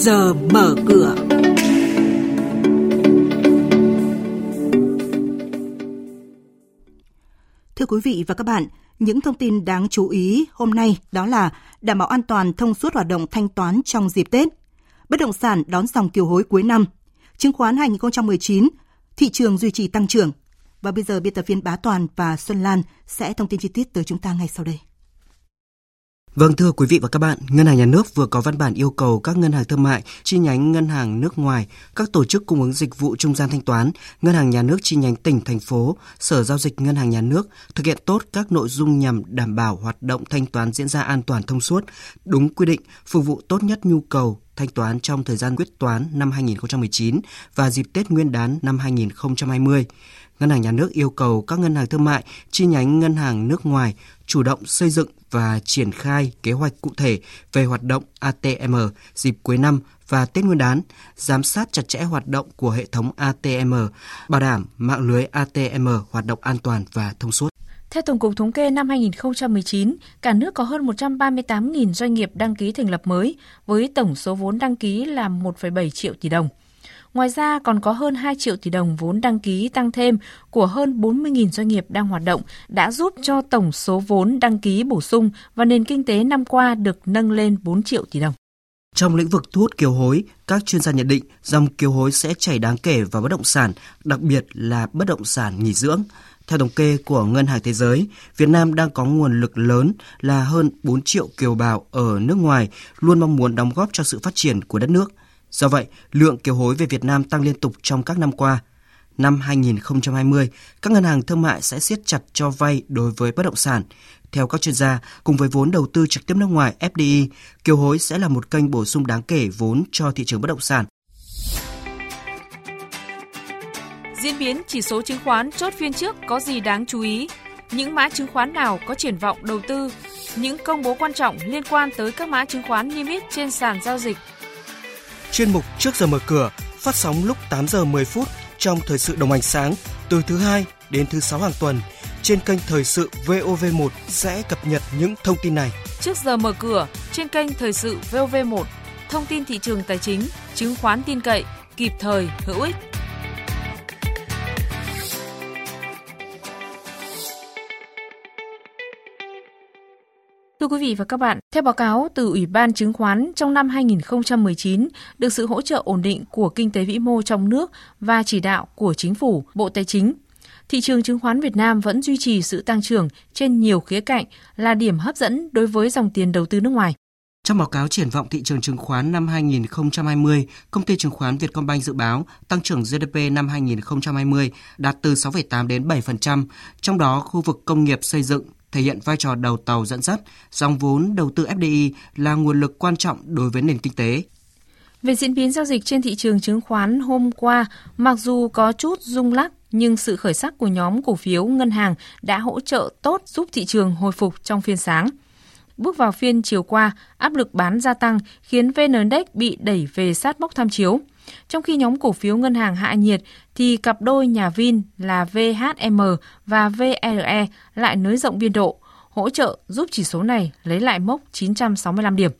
giờ mở cửa. Thưa quý vị và các bạn, những thông tin đáng chú ý hôm nay đó là đảm bảo an toàn thông suốt hoạt động thanh toán trong dịp Tết, bất động sản đón dòng kiều hối cuối năm, chứng khoán 2019, thị trường duy trì tăng trưởng. Và bây giờ biên tập viên Bá Toàn và Xuân Lan sẽ thông tin chi tiết tới chúng ta ngay sau đây. Vâng thưa quý vị và các bạn, Ngân hàng Nhà nước vừa có văn bản yêu cầu các ngân hàng thương mại, chi nhánh ngân hàng nước ngoài, các tổ chức cung ứng dịch vụ trung gian thanh toán, ngân hàng nhà nước chi nhánh tỉnh, thành phố, sở giao dịch ngân hàng nhà nước thực hiện tốt các nội dung nhằm đảm bảo hoạt động thanh toán diễn ra an toàn thông suốt, đúng quy định, phục vụ tốt nhất nhu cầu thanh toán trong thời gian quyết toán năm 2019 và dịp Tết Nguyên đán năm 2020. Ngân hàng Nhà nước yêu cầu các ngân hàng thương mại, chi nhánh ngân hàng nước ngoài chủ động xây dựng và triển khai kế hoạch cụ thể về hoạt động ATM dịp cuối năm và Tết Nguyên đán, giám sát chặt chẽ hoạt động của hệ thống ATM, bảo đảm mạng lưới ATM hoạt động an toàn và thông suốt. Theo Tổng cục Thống kê năm 2019, cả nước có hơn 138.000 doanh nghiệp đăng ký thành lập mới, với tổng số vốn đăng ký là 1,7 triệu tỷ đồng. Ngoài ra còn có hơn 2 triệu tỷ đồng vốn đăng ký tăng thêm của hơn 40.000 doanh nghiệp đang hoạt động đã giúp cho tổng số vốn đăng ký bổ sung và nền kinh tế năm qua được nâng lên 4 triệu tỷ đồng. Trong lĩnh vực thu hút kiều hối, các chuyên gia nhận định dòng kiều hối sẽ chảy đáng kể vào bất động sản, đặc biệt là bất động sản nghỉ dưỡng. Theo thống kê của Ngân hàng Thế giới, Việt Nam đang có nguồn lực lớn là hơn 4 triệu kiều bào ở nước ngoài luôn mong muốn đóng góp cho sự phát triển của đất nước. Do vậy, lượng kiều hối về Việt Nam tăng liên tục trong các năm qua. Năm 2020, các ngân hàng thương mại sẽ siết chặt cho vay đối với bất động sản. Theo các chuyên gia, cùng với vốn đầu tư trực tiếp nước ngoài FDI, kiều hối sẽ là một kênh bổ sung đáng kể vốn cho thị trường bất động sản. Diễn biến chỉ số chứng khoán chốt phiên trước có gì đáng chú ý? Những mã chứng khoán nào có triển vọng đầu tư? Những công bố quan trọng liên quan tới các mã chứng khoán niêm yết trên sàn giao dịch chuyên mục Trước giờ mở cửa phát sóng lúc 8 giờ 10 phút trong thời sự đồng hành sáng từ thứ hai đến thứ sáu hàng tuần trên kênh thời sự VOV1 sẽ cập nhật những thông tin này. Trước giờ mở cửa trên kênh thời sự VOV1, thông tin thị trường tài chính, chứng khoán tin cậy, kịp thời, hữu ích Thưa quý vị và các bạn, theo báo cáo từ Ủy ban Chứng khoán trong năm 2019, được sự hỗ trợ ổn định của kinh tế vĩ mô trong nước và chỉ đạo của Chính phủ, Bộ Tài chính, thị trường chứng khoán Việt Nam vẫn duy trì sự tăng trưởng trên nhiều khía cạnh là điểm hấp dẫn đối với dòng tiền đầu tư nước ngoài. Trong báo cáo triển vọng thị trường chứng khoán năm 2020, công ty chứng khoán Vietcombank dự báo tăng trưởng GDP năm 2020 đạt từ 6,8 đến 7%, trong đó khu vực công nghiệp xây dựng, thể hiện vai trò đầu tàu dẫn dắt, dòng vốn đầu tư FDI là nguồn lực quan trọng đối với nền kinh tế. Về diễn biến giao dịch trên thị trường chứng khoán hôm qua, mặc dù có chút rung lắc, nhưng sự khởi sắc của nhóm cổ phiếu ngân hàng đã hỗ trợ tốt giúp thị trường hồi phục trong phiên sáng. Bước vào phiên chiều qua, áp lực bán gia tăng khiến VN Index bị đẩy về sát mốc tham chiếu. Trong khi nhóm cổ phiếu ngân hàng hạ nhiệt thì cặp đôi nhà Vin là VHM và VRE lại nới rộng biên độ, hỗ trợ giúp chỉ số này lấy lại mốc 965 điểm.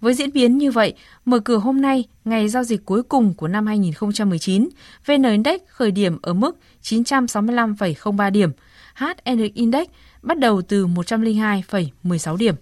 Với diễn biến như vậy, mở cửa hôm nay, ngày giao dịch cuối cùng của năm 2019, VN Index khởi điểm ở mức 965,03 điểm, HN Index bắt đầu từ 102,16 điểm.